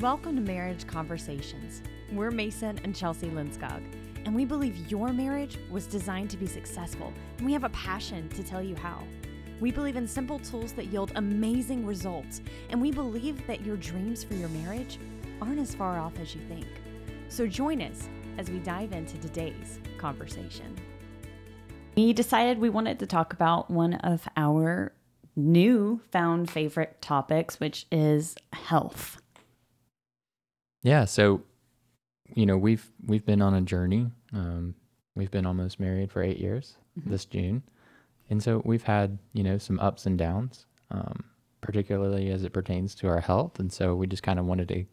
Welcome to Marriage Conversations. We're Mason and Chelsea Linskog, and we believe your marriage was designed to be successful, and we have a passion to tell you how. We believe in simple tools that yield amazing results, and we believe that your dreams for your marriage aren't as far off as you think. So join us as we dive into today's conversation. We decided we wanted to talk about one of our new found favorite topics, which is health. Yeah, so you know we've we've been on a journey. Um, we've been almost married for eight years Mhm. this June, and so we've had you know some ups and downs, um, particularly as it pertains to our health. And so we just kind of wanted to, you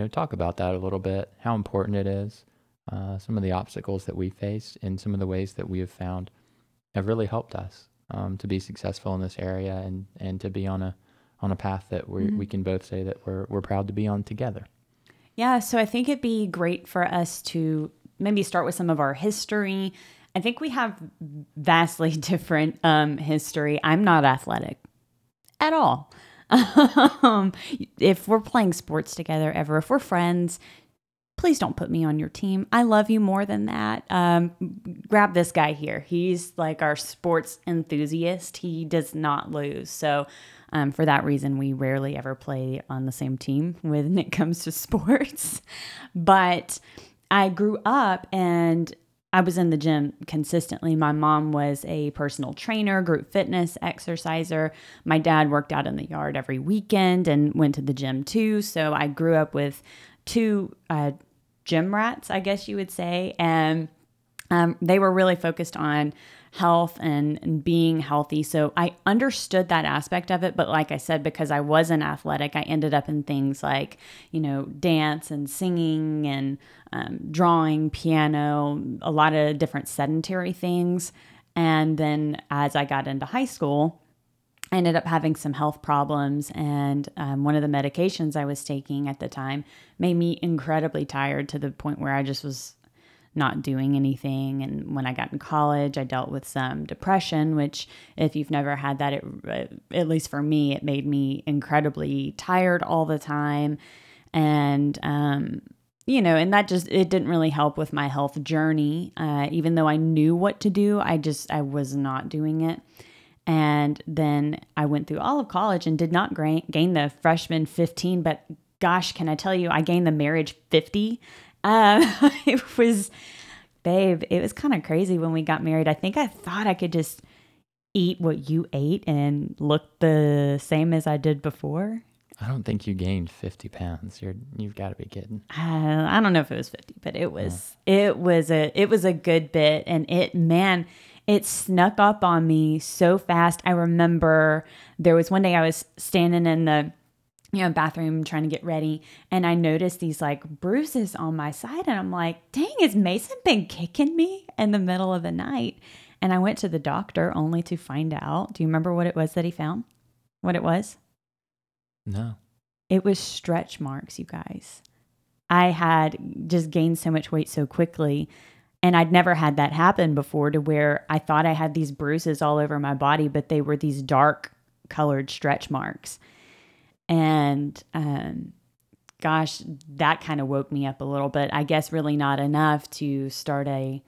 know, talk about that a little bit, how important it is, uh, some of the obstacles that we faced, and some of the ways that we have found have really helped us um, to be successful in this area and and to be on a on a path that we Mhm. we can both say that we're we're proud to be on together. Yeah, so I think it'd be great for us to maybe start with some of our history. I think we have vastly different um, history. I'm not athletic at all. um, if we're playing sports together ever, if we're friends, please don't put me on your team. I love you more than that. Um, grab this guy here. He's like our sports enthusiast. He does not lose. So, um, for that reason, we rarely ever play on the same team when it comes to sports. But I grew up and I was in the gym consistently. My mom was a personal trainer, group fitness exerciser. My dad worked out in the yard every weekend and went to the gym too. So I grew up with two uh, gym rats, I guess you would say. And um, they were really focused on health and, and being healthy. So I understood that aspect of it. But like I said, because I wasn't athletic, I ended up in things like, you know, dance and singing and um, drawing, piano, a lot of different sedentary things. And then as I got into high school, I ended up having some health problems, and um, one of the medications I was taking at the time made me incredibly tired to the point where I just was not doing anything. And when I got in college, I dealt with some depression, which, if you've never had that, it, at least for me, it made me incredibly tired all the time. And, um, you know, and that just, it didn't really help with my health journey. Uh, even though I knew what to do, I just, I was not doing it. And then I went through all of college and did not gain the freshman 15, but gosh, can I tell you, I gained the marriage 50. Um, it was, babe, it was kind of crazy when we got married. I think I thought I could just eat what you ate and look the same as I did before. I don't think you gained 50 pounds. You're you've got to be kidding. Uh, I don't know if it was 50, but it was it was a it was a good bit and it man it snuck up on me so fast. I remember there was one day I was standing in the you know bathroom trying to get ready and I noticed these like bruises on my side and I'm like, "Dang, has Mason been kicking me in the middle of the night?" And I went to the doctor only to find out. Do you remember what it was that he found? What it was? No. It was stretch marks, you guys. I had just gained so much weight so quickly. And I'd never had that happen before to where I thought I had these bruises all over my body, but they were these dark colored stretch marks. And um, gosh, that kind of woke me up a little bit. I guess really not enough to start a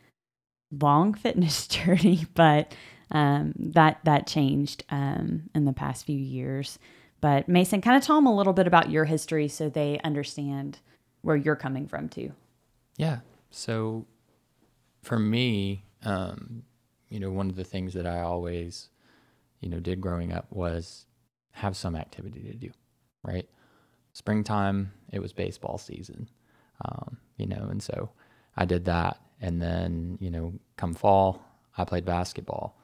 long fitness journey, but um, that that changed um, in the past few years. But Mason, kind of tell them a little bit about your history so they understand where you're coming from too. Yeah. So for me, um, you know, one of the things that I always, you know, did growing up was have some activity to do, right? Springtime, it was baseball season, um, you know, and so I did that. And then, you know, come fall, I played basketball.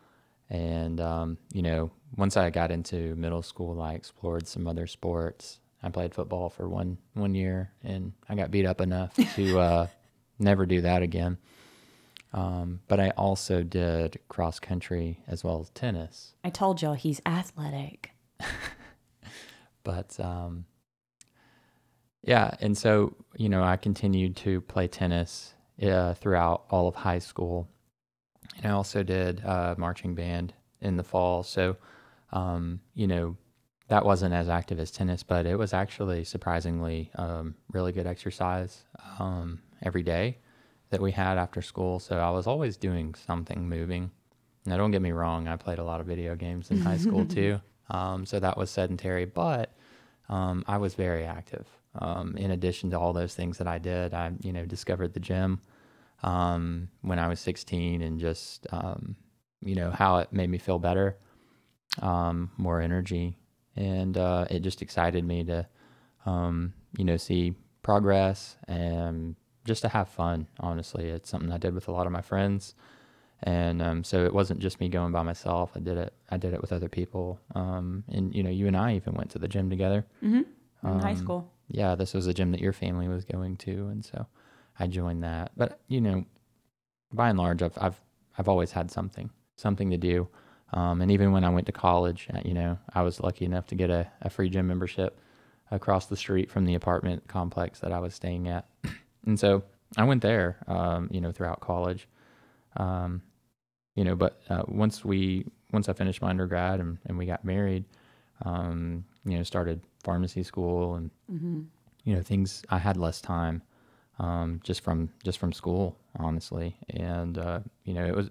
And, um, you know, once I got into middle school, I explored some other sports. I played football for one one year, and I got beat up enough to uh, never do that again. Um, but I also did cross country as well as tennis. I told y'all he's athletic. But um, yeah, and so you know, I continued to play tennis uh, throughout all of high school, and I also did uh, marching band in the fall. So, um, you know, that wasn't as active as tennis, but it was actually surprisingly um, really good exercise um, every day that we had after school. So I was always doing something moving. Now, don't get me wrong, I played a lot of video games in high school too. Um, so that was sedentary, but um, I was very active. Um, in addition to all those things that I did, I you know discovered the gym um, when I was 16 and just um, you know how it made me feel better, um, more energy, and uh, it just excited me to um, you know see progress and just to have fun. Honestly, it's something I did with a lot of my friends and um, so it wasn't just me going by myself. I did it. I did it with other people. Um, and you know, you and I even went to the gym together. Mm-hmm. In high Um, school. Yeah, this was a gym that your family was going to, and so I joined that. But you know, by and large, I've I've I've always had something something to do. Um, and even when I went to college, uh, you know, I was lucky enough to get a, a free gym membership across the street from the apartment complex that I was staying at. and so I went there, um, you know, throughout college. Um, you know, but uh, once we once I finished my undergrad and, and we got married, um, you know, started pharmacy school and Mm-hmm. you know things I had less time um, just from just from school, honestly, and uh, you know it was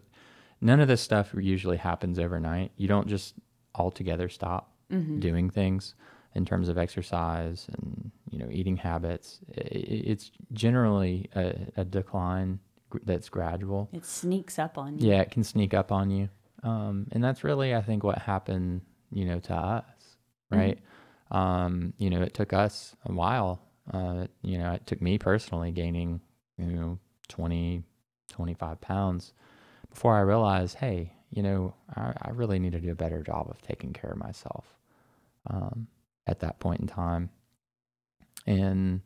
none of this stuff usually happens overnight. You don't just altogether stop Mm-hmm. doing things in terms of exercise and you know eating habits. I- i- It's generally a, a decline that's gradual. It sneaks up on you. Yeah, it can sneak up on you. Um, and that's really, I think, what happened, you know, to us, right? Um, you know, it took us a while. Uh, you know, it took me personally gaining, you know, 20, 25 pounds before I realized, hey, you know, I, I really need to do a better job of taking care of myself um, at that point in time. And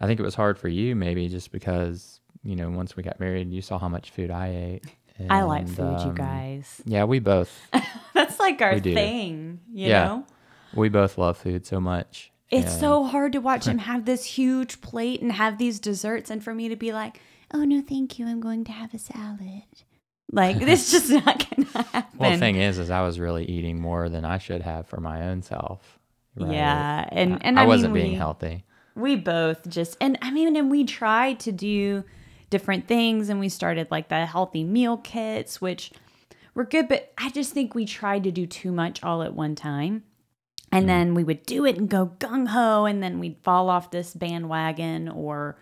I think it was hard for you, maybe just because, you know, once we got married, you saw how much food I ate. I like and, food, you um, guys. Yeah, we both That's like our thing, you Yeah. know? we both love food so much. It's and- so hard to watch him have this huge plate and have these desserts, and for me to be like, "Oh no, thank you. I'm going to have a salad." Like this just not gonna happen. Well, the thing is, is I was really eating more than I should have for my own self. right? Yeah, and and I, I, wasn't being we, healthy. We both just and I mean, and we tried to do different things, and we started like the healthy meal kits, which were good, but I just think we tried to do too much all at one time. And then we would do it and go gung ho, and then we'd fall off this bandwagon or,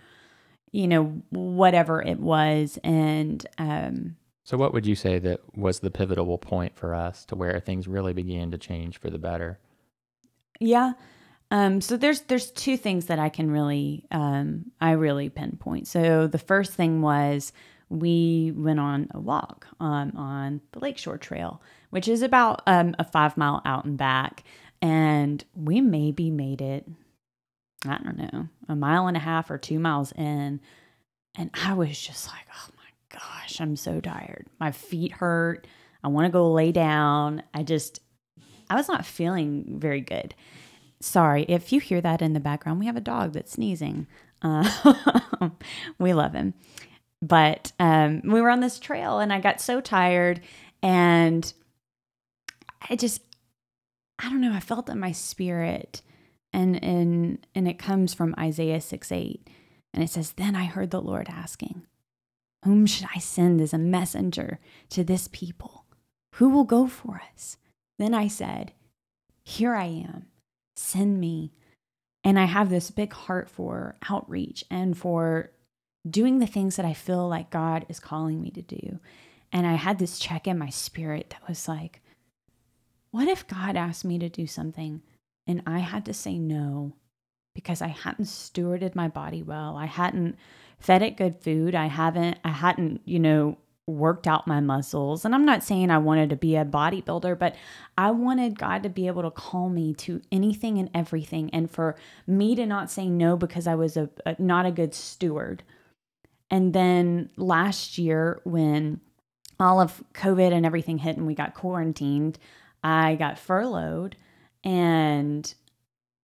you know, whatever it was. And um, So, what would you say that was the pivotal point for us to where things really began to change for the better? Yeah. Um, so there's there's two things that I can really um, I really pinpoint. So the first thing was we went on a walk um, on the Lakeshore Trail, which is about um, a five mile out and back, and we maybe made it. I don't know, a mile and a half or two miles in, and I was just like, oh my gosh, I'm so tired. My feet hurt. I want to go lay down. I just I was not feeling very good. Sorry if you hear that in the background. We have a dog that's sneezing. Uh, we love him. But um, we were on this trail and I got so tired and I just, I don't know, I felt in my spirit and, and, and it comes from Isaiah 6 8. And it says, Then I heard the Lord asking, Whom should I send as a messenger to this people? Who will go for us? Then I said, Here I am, send me. And I have this big heart for outreach and for doing the things that I feel like God is calling me to do. And I had this check in my spirit that was like, what if God asked me to do something and I had to say no because I hadn't stewarded my body well? I hadn't fed it good food. I haven't, I hadn't, you know, worked out my muscles. And I'm not saying I wanted to be a bodybuilder, but I wanted God to be able to call me to anything and everything and for me to not say no because I was a, a not a good steward. And then last year when all of COVID and everything hit and we got quarantined, I got furloughed and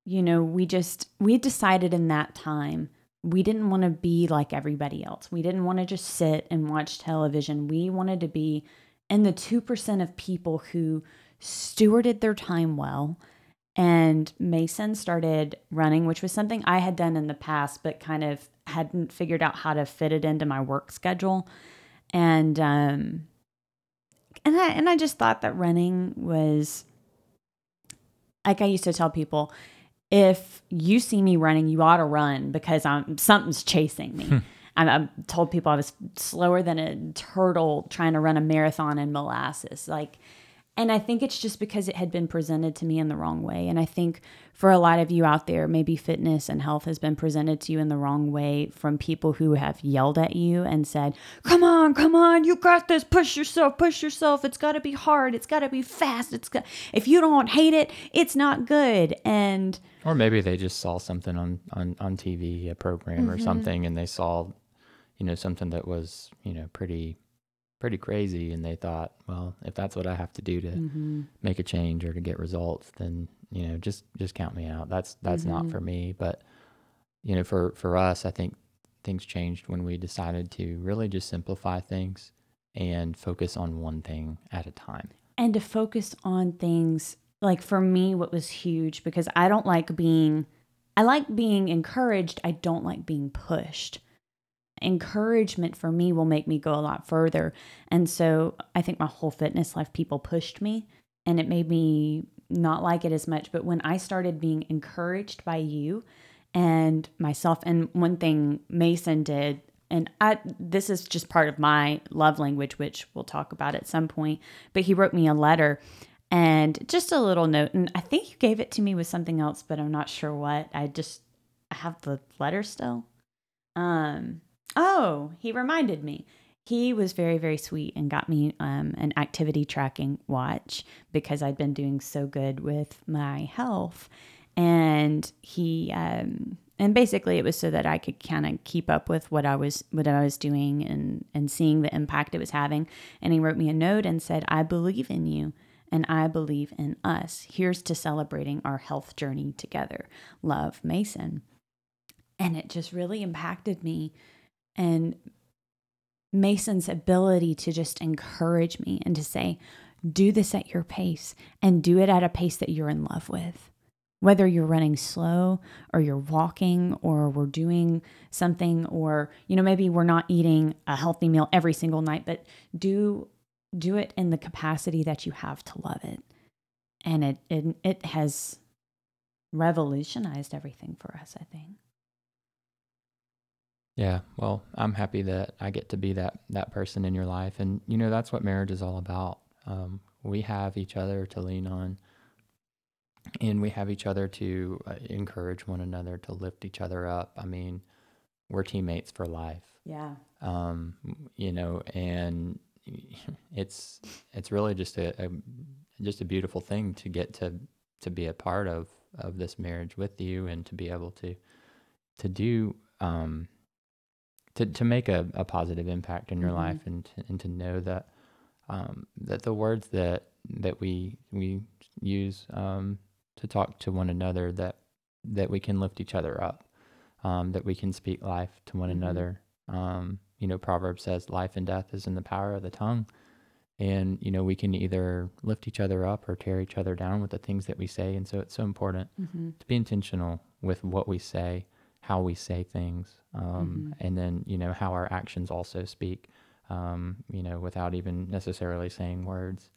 you know, we just we decided in that time we didn't want to be like everybody else. We didn't want to just sit and watch television. We wanted to be in the 2% of people who stewarded their time well And Mason started running, which was something I had done in the past, but kind of hadn't figured out how to fit it into my work schedule. And um, and I and I just thought that running was like I used to tell people, if you see me running, you ought to run because I'm something's chasing me. Hmm. I, I told people I was slower than a turtle trying to run a marathon in molasses. Like and I think it's just because it had been presented to me in the wrong way. And I think for a lot of you out there, maybe fitness and health has been presented to you in the wrong way from people who have yelled at you and said, Come on, come on, you got this, push yourself, push yourself. It's got to be hard, it's got to be fast. It's got, if you don't hate it, it's not good. And, or maybe they just saw something on, on, on TV, a program mm-hmm. or something, and they saw, you know, something that was, you know, pretty pretty crazy and they thought well if that's what i have to do to mm-hmm. make a change or to get results then you know just just count me out. That's that's mm-hmm. not for me. But you know for for us i think things changed when we decided to really just simplify things and focus on one thing at a time. And to focus on things like for me what was huge because i don't like being i like being encouraged. I don't like being pushed encouragement for me will make me go a lot further. And so I think my whole fitness life, people pushed me and it made me not like it as much. But when I started being encouraged by you and myself, and one thing Mason did, and I, this is just part of my love language, which we'll talk about at some point, but he wrote me a letter and just a little note. And I think you gave it to me with something else, but I'm not sure what. I just I have the letter still. Um, Oh, he reminded me. He was very, very sweet and got me um, an activity tracking watch because I'd been doing so good with my health. And he, um, and basically it was so that I could kind of keep up with what I was what I was doing and and seeing the impact it was having. And he wrote me a note and said, "I believe in you." and I believe in us. Here's to celebrating our health journey together. Love, Mason. And it just really impacted me and Mason's ability to just encourage me and to say, do this at your pace and do it at a pace that you're in love with. Whether you're running slow or you're walking or we're doing something or you know maybe we're not eating a healthy meal every single night but do do it in the capacity that you have to love it. And it it, it has revolutionized everything for us, I think. Yeah, well, I'm happy that I get to be that that person in your life, and you know that's what marriage is all about. Um, we have each other to lean on, and we have each other to uh, encourage one another, to lift each other up. I mean, we're teammates for life. Yeah. Um, you know, and it's it's really just a, a just a beautiful thing to get to to be a part of of this marriage with you, and to be able to to do. Um, to to make a, a positive impact in your mm-hmm. life and to, and to know that um, that the words that that we we use um, to talk to one another that that we can lift each other up um, that we can speak life to one mm-hmm. another um, you know proverb says life and death is in the power of the tongue and you know we can either lift each other up or tear each other down with the things that we say and so it's so important mm-hmm. to be intentional with what we say how we say things, um, mm-hmm. and then you know how our actions also speak. Um, you know, without even necessarily saying words.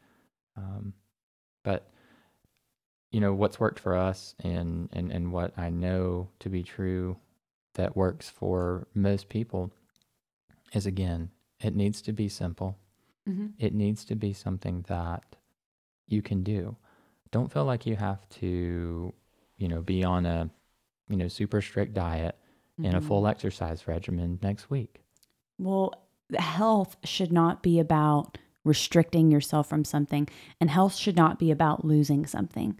Um, but you know what's worked for us, and and and what I know to be true that works for most people is again, it needs to be simple. Mm-hmm. It needs to be something that you can do. Don't feel like you have to, you know, be on a you know, super strict diet mm-hmm. and a full mm-hmm. exercise regimen next week. Well, health should not be about restricting yourself from something, and health should not be about losing something.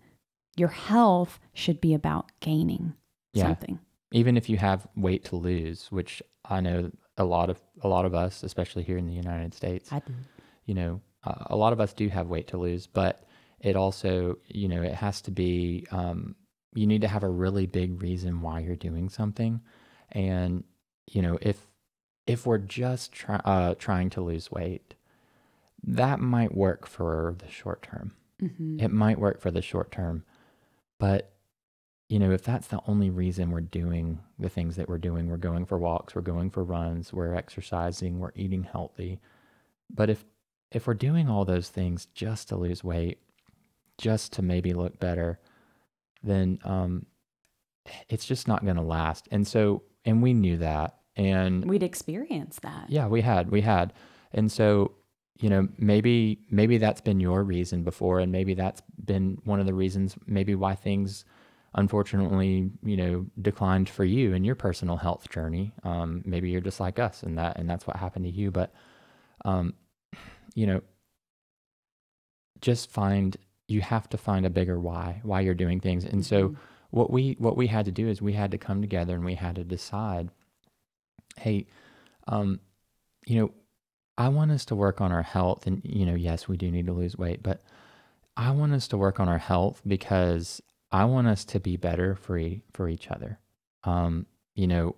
Your health should be about gaining yeah. something. Even if you have weight to lose, which I know a lot of a lot of us, especially here in the United States, I do. You know, uh, a lot of us do have weight to lose, but it also, you know, it has to be um, you need to have a really big reason why you're doing something. And, you know, if, if we're just try, uh, trying to lose weight, that might work for the short term. Mm-hmm. It might work for the short term. But, you know, if that's the only reason we're doing the things that we're doing, we're going for walks, we're going for runs, we're exercising, we're eating healthy. But if if we're doing all those things just to lose weight, just to maybe look better, then um, it's just not going to last. And so, and we knew that, and we'd experienced that. Yeah, we had, we had, and so you know maybe maybe that's been your reason before, and maybe that's been one of the reasons maybe why things unfortunately you know declined for you in your personal health journey. Um, maybe you're just like us, and that and that's what happened to you, but um, you know just find you have to find a bigger why why you're doing things. And so mm-hmm. what we what we had to do is we had to come together and we had to decide hey um you know i want us to work on our health. And you know yes we do need to lose weight but i want us to work on our health because i want us to be better for e- for each other. Um you know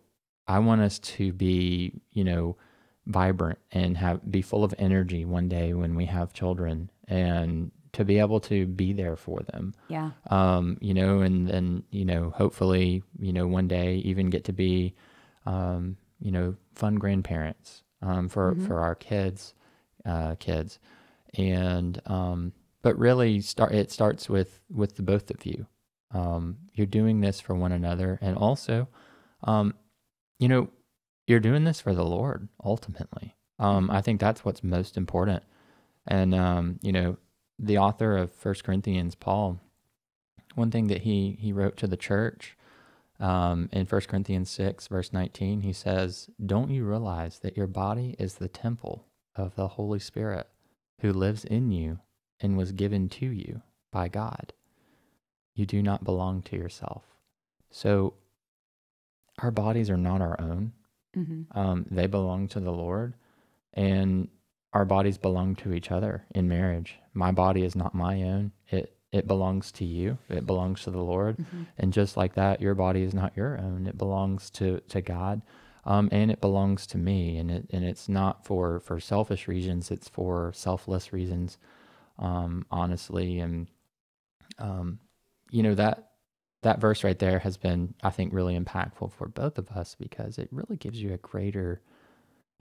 i want us to be you know vibrant and have be full of energy one day when we have children. And to be able to be there for them. Yeah. Um, you know, and then, you know, hopefully, you know, one day even get to be, um, you know, fun grandparents, um, for, mm-hmm. for our kids, uh, kids. And, um, but really start, it starts with, with the both of you. Um, you're doing this for one another. And also, um, you know, you're doing this for the Lord ultimately. Um, I think that's what's most important. And, um, you know, the author of First Corinthians, Paul, one thing that he he wrote to the church um, in First Corinthians six verse nineteen, he says, "Don't you realize that your body is the temple of the Holy Spirit, who lives in you and was given to you by God? You do not belong to yourself." So, our bodies are not our own; mm-hmm. um, they belong to the Lord, and our bodies belong to each other in marriage. My body is not my own. It it belongs to you. It belongs to the Lord. Mm-hmm. And just like that, your body is not your own. It belongs to to God. Um, and it belongs to me. And it and it's not for for selfish reasons. It's for selfless reasons. Um, honestly, and um, you know that that verse right there has been, I think, really impactful for both of us because it really gives you a greater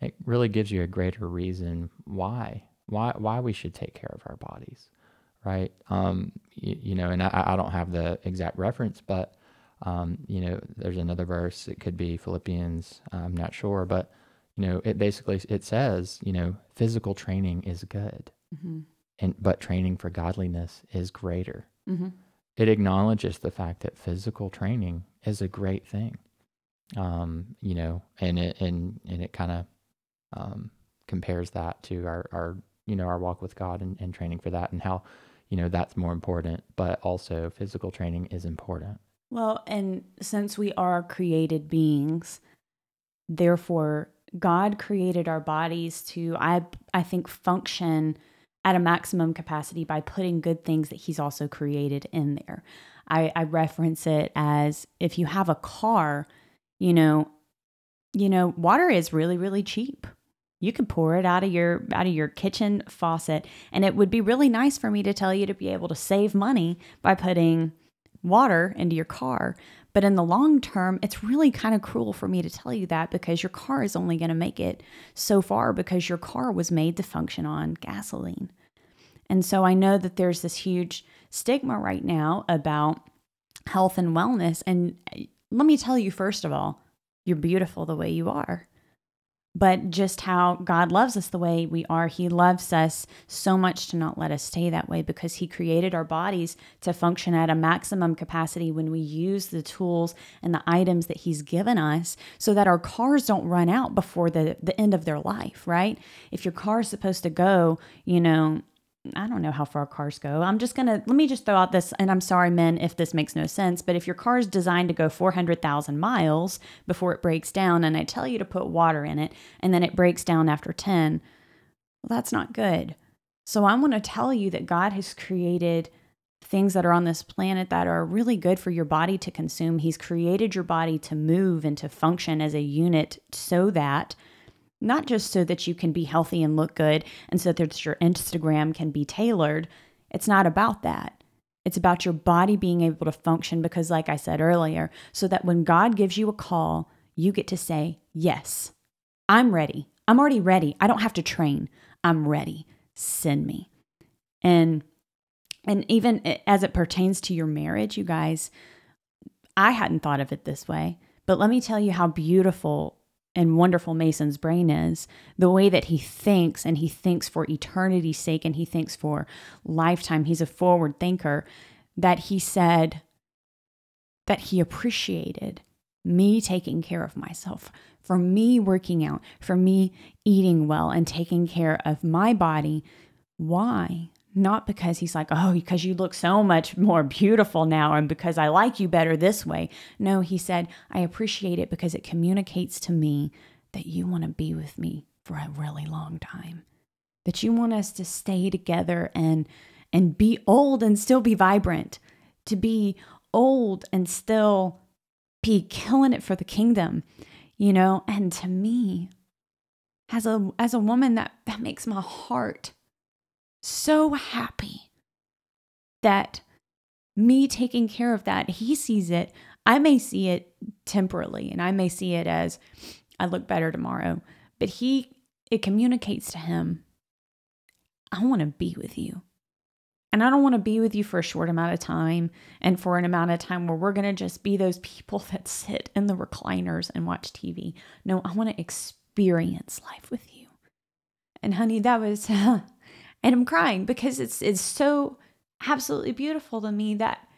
it really gives you a greater reason why why why we should take care of our bodies right? Um you, you know and I, I don't have the exact reference but um you know there's another verse. It could be philippians. I'm not sure but you know it basically it says you know physical training is good mm-hmm. and but training for godliness is greater. Mm-hmm. it acknowledges the fact that physical training is a great thing. Um you know and it and and it kind of um, compares that to our, our you know our walk with God and, and training for that and how you know that's more important but also physical training is important well and since we are created beings therefore God created our bodies to I I think function at a maximum capacity by putting good things that he's also created in there. I, I reference it as if you have a car, you know, you know, water is really, really cheap you can pour it out of your out of your kitchen faucet and it would be really nice for me to tell you to be able to save money by putting water into your car. But in the long term it's really kind of cruel for me to tell you that because your car is only going to make it so far because your car was made to function on gasoline. And so i know that there's this huge stigma right now about health and wellness and eh, let me tell you first of all you're beautiful the way you are but just how God loves us the way we are. He loves us so much to not let us stay that way because He created our bodies to function at a maximum capacity when we use the tools and the items that He's given us so that our cars don't run out before the, the end of their life, right? If your car is supposed to go, you know, I don't know how far cars go. I'm just going to let me just throw out this and I'm sorry men if this makes no sense, but if your car is designed to go 400,000 miles before it breaks down and I tell you to put water in it and then it breaks down after 10, well that's not good. So I want to tell you that God has created things that are on this planet that are really good for your body to consume. He's created your body to move and to function as a unit so that not just so that you can be healthy and look good and so that your Instagram can be tailored. It's not about that. It's about your body being able to function because, like I said earlier, so that when God gives you a call, you get to say, Yes, I'm ready. I'm already ready. I don't have to train. I'm ready. Send me. And and even as it pertains to your marriage, you guys, I hadn't thought of it this way, but let me tell you how beautiful and wonderful Mason's brain is, the way that he thinks and he thinks for eternity's sake and he thinks for lifetime. He's a forward thinker that he said that he appreciated me taking care of myself, for me working out, for me eating well and taking care of my body. Why? Not because he's like, oh, because you look so much more beautiful now and because I like you better this way. No, he said, I appreciate it because it communicates to me that you want to be with me for a really long time. That you want us to stay together and and be old and still be vibrant, to be old and still be killing it for the kingdom, you know? And to me, as a as a woman that that makes my heart so happy that me taking care of that, he sees it. I may see it temporarily and I may see it as I look better tomorrow, but he, it communicates to him, I want to be with you. And I don't want to be with you for a short amount of time and for an amount of time where we're going to just be those people that sit in the recliners and watch TV. No, I want to experience life with you. And honey, that was and I'm crying because it's it's so absolutely beautiful to me that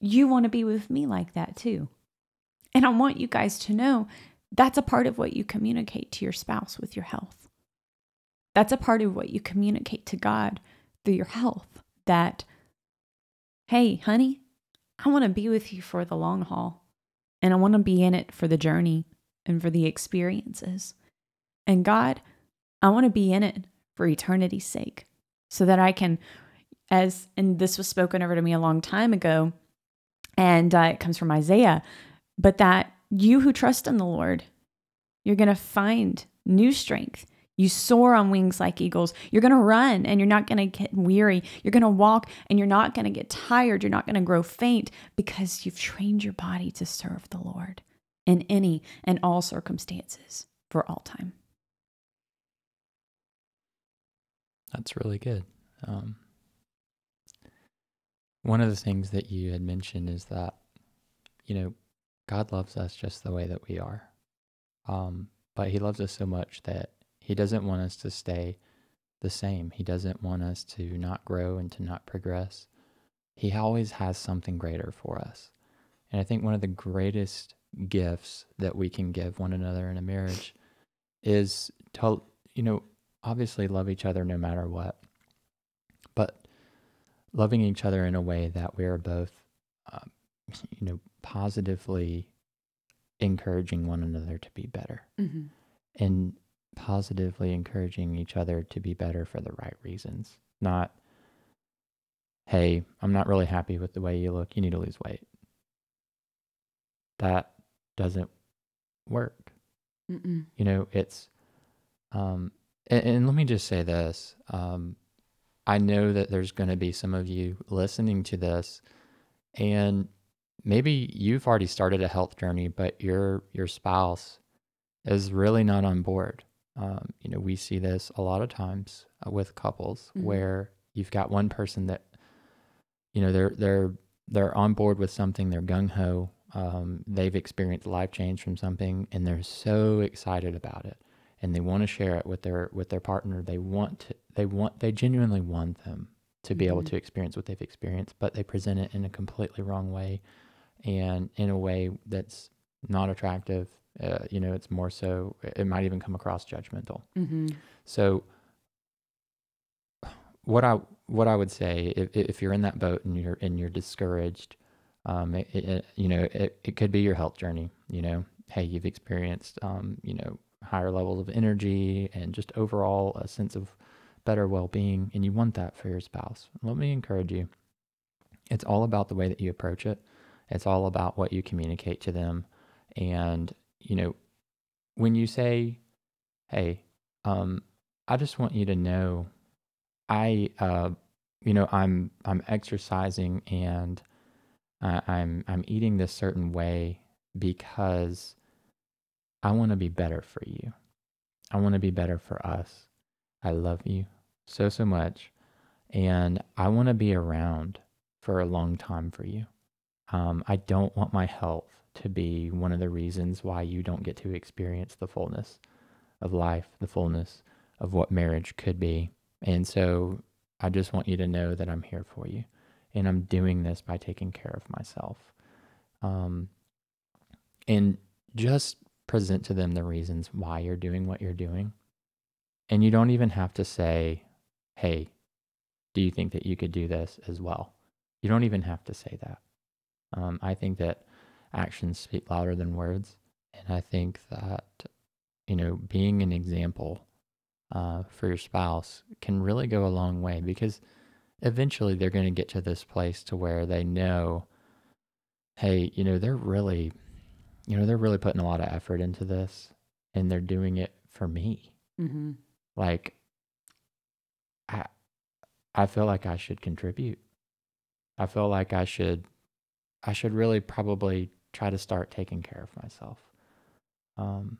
you want to be with me like that too. And I want you guys to know that's a part of what you communicate to your spouse with your health. That's a part of what you communicate to God through your health that, hey, honey, I want to be with you for the long haul and I want to be in it for the journey and for the experiences. And God, I want to be in it for eternity's sake, so that I can, as, and this was spoken over to me a long time ago, and uh, it comes from Isaiah, but that you who trust in the Lord, you're going to find new strength. You soar on wings like eagles. You're going to run and you're not going to get weary. You're going to walk and you're not going to get tired. You're not going to grow faint because you've trained your body to serve the Lord in any and all circumstances for all time. That's really good. Um, one of the things that you had mentioned is that, you know, God loves us just the way that we are. Um, but He loves us so much that He doesn't want us to stay the same. He doesn't want us to not grow and to not progress. He always has something greater for us. And I think one of the greatest gifts that we can give one another in a marriage is to, you know, obviously love each other no matter what, but loving each other in a way that we are both, um, you know, positively encouraging one another to be better mm-hmm. and positively encouraging each other to be better for the right reasons, not, hey, I'm not really happy with the way you look. You need to lose weight. That doesn't work. Mm-mm. You know, it's um, and, and let me just say this. Um, I know that there's going to be some of you listening to this, and maybe you've already started a health journey, but your your spouse is really not on board. Um, you know, we see this a lot of times uh, with couples mm-hmm. where you've got one person that, you know, they're they're they're on board with something, they're gung ho, um, they've experienced life change from something, and they're so excited about it and they want to share it with their with their partner. They want to they want they genuinely want them to be mm-hmm. able to experience what they've experienced, but they present it in a completely wrong way and in a way that's not attractive. Uh, you know, it's more so it might even come across judgmental. Mm-hmm. So what I what I would say if if you're in that boat and you're and you're discouraged, um, it, it, you know, it, it could be your health journey. You know, hey, you've experienced, um, you know, higher levels of energy and just overall a sense of better well being. And you want that for your spouse. Let me encourage you. It's all about the way that you approach it, it's all about what you communicate to them. And, you know, when you say, hey, um, I just want you to know I, uh, you know, I'm I'm exercising and uh, I'm I'm eating this certain way because I want to be better for you. I want to be better for us. I love you so so much, and I want to be around for a long time for you. Um, I don't want my health to be one of the reasons why you don't get to experience the fullness of life, the fullness of what marriage could be. And so I just want you to know that I'm here for you. And I'm doing this by taking care of myself. Um, and just present to them the reasons why you're doing what you're doing. And you don't even have to say, hey, do you think that you could do this as well? You don't even have to say that. Um, I think that actions speak louder than words. And I think that, you know, being an example uh, for your spouse can really go a long way because eventually they're going to get to this place to where they know, hey, you know, they're really, you know, they're really putting a lot of effort into this and they're doing it for me. Mm-hmm. Like, I, I feel like I should contribute. I feel like I should, I should really probably try to start taking care of myself. Um,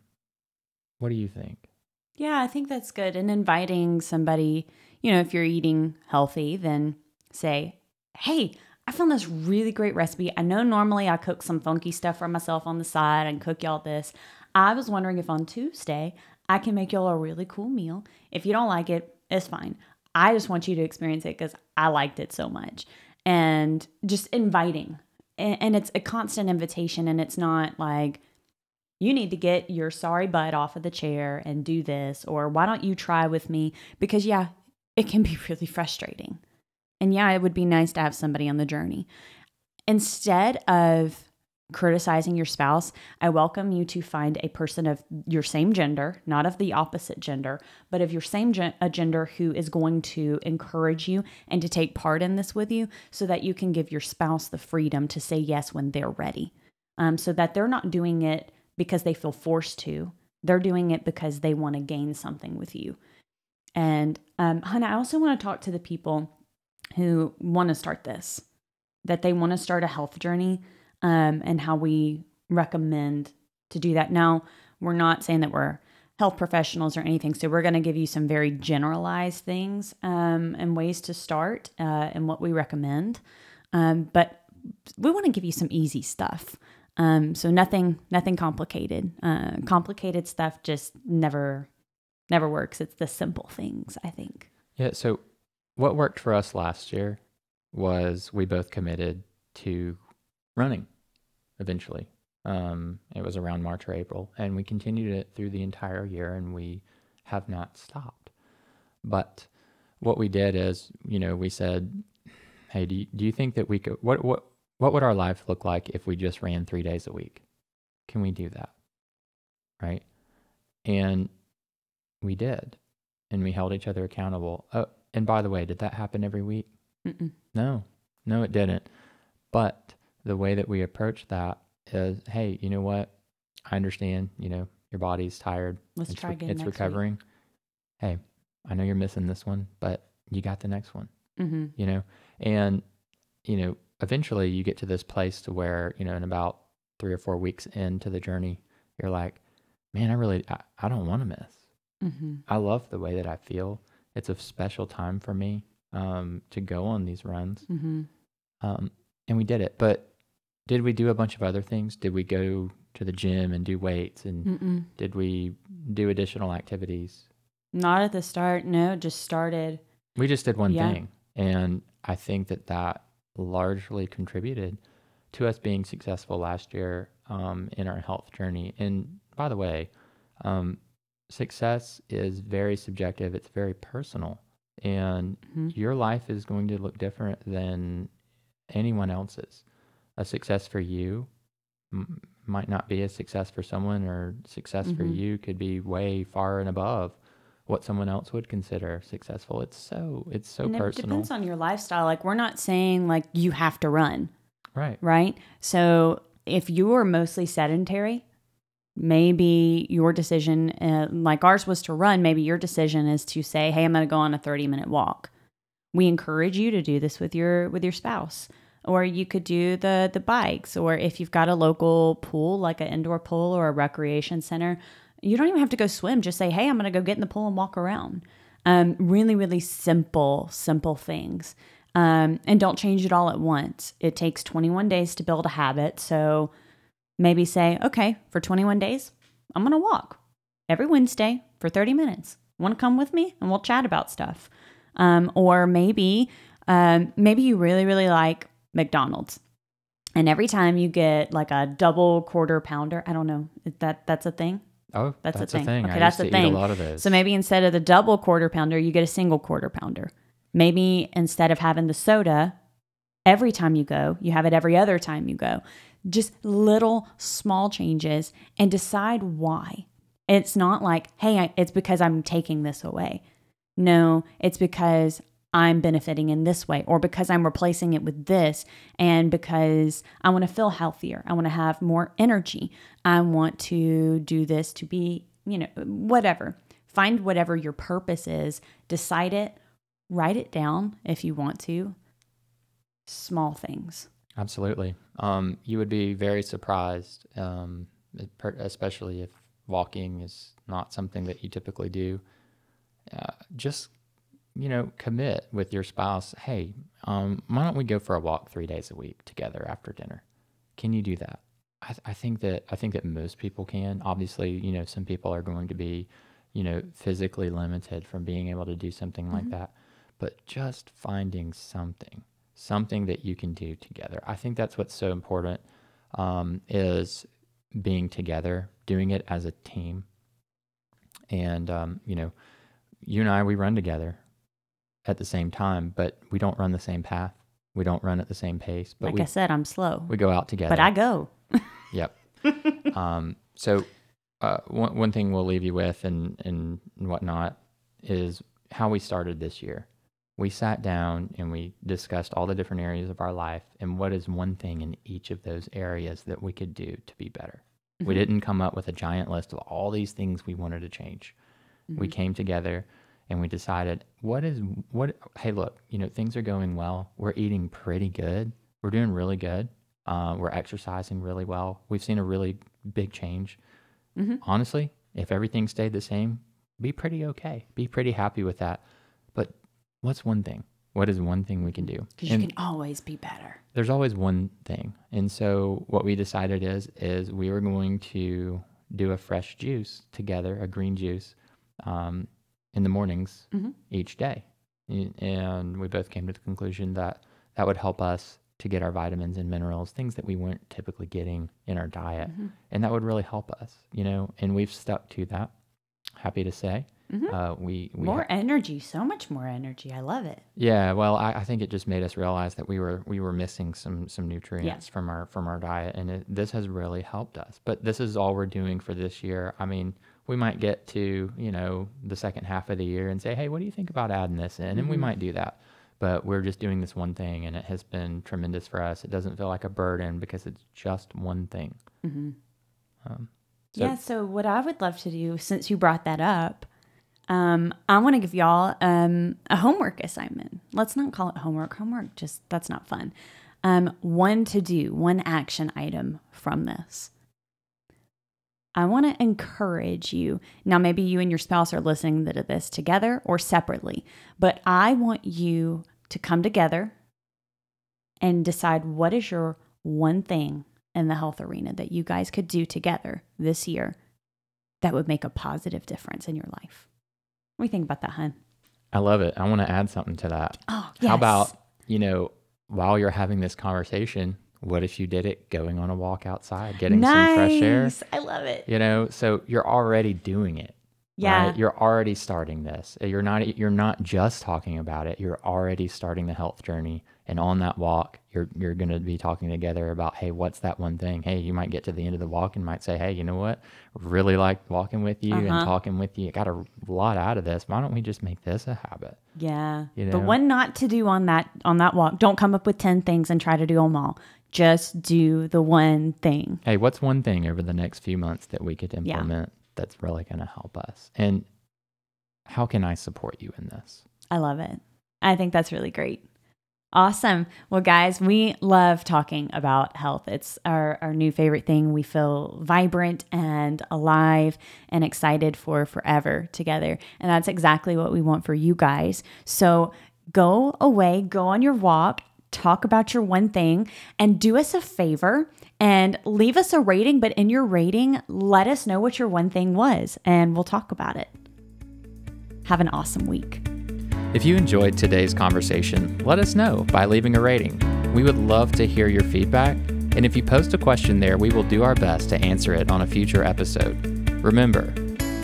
what do you think? Yeah, I think that's good. And inviting somebody, you know, if you're eating healthy, then say, hey, I found this really great recipe. I know normally I cook some funky stuff for myself on the side and cook y'all this. I was wondering if on Tuesday I can make y'all a really cool meal. If you don't like it, it's fine. I just want you to experience it because I liked it so much. And just inviting. And it's a constant invitation, and it's not like, you need to get your sorry butt off of the chair and do this, or why don't you try with me? Because, yeah, it can be really frustrating. And yeah, it would be nice to have somebody on the journey. Instead of criticizing your spouse, I welcome you to find a person of your same gender, not of the opposite gender, but of your same gen- gender who is going to encourage you and to take part in this with you so that you can give your spouse the freedom to say yes when they're ready. Um, so that they're not doing it because they feel forced to. They're doing it because they want to gain something with you. And um, Hannah, I also want to talk to the people who want to start this, that they want to start a health journey, um, and how we recommend to do that. Now, we're not saying that we're health professionals or anything, so we're going to give you some very generalized things um, and ways to start uh, and what we recommend. Um, but we want to give you some easy stuff. Um, so nothing, nothing complicated. Uh, complicated stuff just never, never works. It's the simple things, I think. Yeah. So what worked for us last year was we both committed to running eventually. Um, it was around March or April, and we continued it through the entire year, and we have not stopped. But what we did is, you know, we said, "Hey, do you, do you think that we could? What what what would our life look like if we just ran three days a week? Can we do that? Right? And we did. And we held each other accountable. Oh, and by the way, did that happen every week? Mm-mm. No, no, it didn't. But the way that we approach that is hey, you know what? I understand, you know, your body's tired. Let's it's try re- again. It's next recovering. Hey, I know you're missing this one, but you got the next one, Mm-hmm. you know? And, you know, eventually you get to this place to where you know in about three or four weeks into the journey you're like man i really i, I don't want to miss Mm-hmm. i love the way that i feel it's a special time for me um, to go on these runs Mm-hmm. um, and we did it but did we do a bunch of other things did we go to the gym and do weights and Mm-mm. did we do additional activities Not at the start. No, just started. we just did one Yeah. thing and i think that that largely contributed to us being successful last year um, in our health journey. And by the way, um, success is very subjective, it's very personal. And Mhm. your life is going to look different than anyone else's. A success for you m- might not be a success for someone, or success for Mhm. you could be way far and above what someone else would consider successful. It's so it's so and it personal, depends on your lifestyle. Like we're not saying like you have to run, right? right? So if you are mostly sedentary, maybe your decision, uh, like ours was to run, maybe your decision is to say, hey, I'm going to go on a 30 minute walk. We encourage you to do this with your with your spouse. Or you could do the the bikes or if you've got a local pool like an indoor pool or a recreation center, you don't even have to go swim. Just say, "Hey, I'm going to go get in the pool and walk around." Um, really, really simple, simple things. Um, and don't change it all at once. It takes 21 days to build a habit. So maybe say, okay, for 21 days, I'm going to walk every Wednesday for 30 minutes. Want to come with me and we'll chat about stuff? Um, or maybe, um, maybe you really, really like McDonald's. And every time you get like a double quarter pounder, I don't know, that that's a thing. Oh, That's, that's, a thing. a thing. Okay, I that's a thing. A lot of those. So maybe instead of the double quarter pounder, you get a single quarter pounder. Maybe instead of having the soda every time you go, you have it every other time you go. Just little small changes and decide why. It's not like, hey, it's because I'm taking this away. No, it's because I'm benefiting in this way, or because I'm replacing it with this, and because I want to feel healthier. I want to have more energy. I want to do this to be, you know, whatever. Find whatever your purpose is, decide it, write it down if you want to. Small things. Absolutely. Um, you would be very surprised, um, especially if walking is not something that you typically do. Uh, just, you know, commit with your spouse. Hey, um, why don't we go for a walk three days a week together after dinner? Can you do that? I, th- I think that I think that most people can. Obviously, you know, some people are going to be, you know, physically limited from being able to do something like that. But just finding something something that you can do together. I think that's what's so important um, is being together, doing it as a team. And um, you know, you and I we run together at the same time, but we don't run the same path. We don't run at the same pace, but like we I said, I'm slow, we go out together. but I go. Yep. um, so uh, one, one thing we'll leave you with and, and whatnot is how we started this year. We sat down and we discussed all the different areas of our life and what is one thing in each of those areas that we could do to be better. We mm-hmm. didn't come up with a giant list of all these things we wanted to change. We mm-hmm. came together and we decided what is what hey look, you know, things are going well. We're eating pretty good. We're doing really good. Uh, we're exercising really well. We've seen a really big change. Mm-hmm. Honestly, if everything stayed the same, be pretty okay. Be pretty happy with that. What's one thing? What is one thing we can do? Because you can always be better. there's always one thing. And so what we decided is is we were going to do a fresh juice together, a green juice, um, in the mornings Mhm. each day. And we both came to the conclusion that that would help us to get our vitamins and minerals, things that we weren't typically getting in our diet. Mm-hmm. And that would really help us, you know, and we've stuck to that. Happy to say. Uh, we, we More energy, so much more energy. I love it. yeah, well, I, I think it just made us realize that we were we were missing some some nutrients from our from our diet, and it, this has really helped us. But this is all we're doing for this year. I mean, we might get to you know the second half of the year and say, hey, what do you think about adding this in? And we might do that. But we're just doing this one thing, and it has been tremendous for us. It doesn't feel like a burden because it's just one thing. Um, so yeah. So what I would love to do, since you brought that up, um, I want to give y'all um, a homework assignment. Let's not call it homework. Homework just that's not fun. Um, one to do, one action item from this. I want to encourage you. Now, maybe you and your spouse are listening to this together or separately, but I want you to come together and decide what is your one thing in the health arena that you guys could do together this year that would make a positive difference in your life. What do you think about that, hun? I love it. I want to add something to that. Oh, yes. How about, you know, while you're having this conversation, what if you did it going on a walk outside, getting some fresh air? I love it. You know, so you're already doing it. Yeah. Right? You're already starting this. You're not you're not just talking about it. You're already starting the health journey. And on that walk, you're you're gonna be talking together about, hey, what's that one thing? Hey, you might get to the end of the walk and might say, Hey, you know what? Really like walking with you Uh-huh. and talking with you. Got a lot out of this. Why don't we just make this a habit? Yeah. You But know? one not to do on that on that walk. Don't come up with 10 things and try to do them all. Just do the one thing. hey, what's one thing over the next few months that we could implement that's really going to help us? And how can I support you in this? I love it. I think that's really great. Awesome. Well, guys, we love talking about health. It's our, our new favorite thing. We feel vibrant and alive and excited for forever together. And that's exactly what we want for you guys. So go away, go on your walk, talk about your one thing, and do us a favor and leave us a rating. But in your rating, let us know what your one thing was, and we'll talk about it. Have an awesome week. If you enjoyed today's conversation, let us know by leaving a rating. We would love to hear your feedback, and if you post a question there, we will do our best to answer it on a future episode. Remember,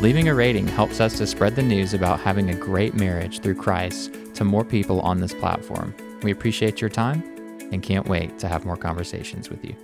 leaving a rating helps us to spread the news about having a great marriage through Christ to more people on this platform. We appreciate your time and can't wait to have more conversations with you.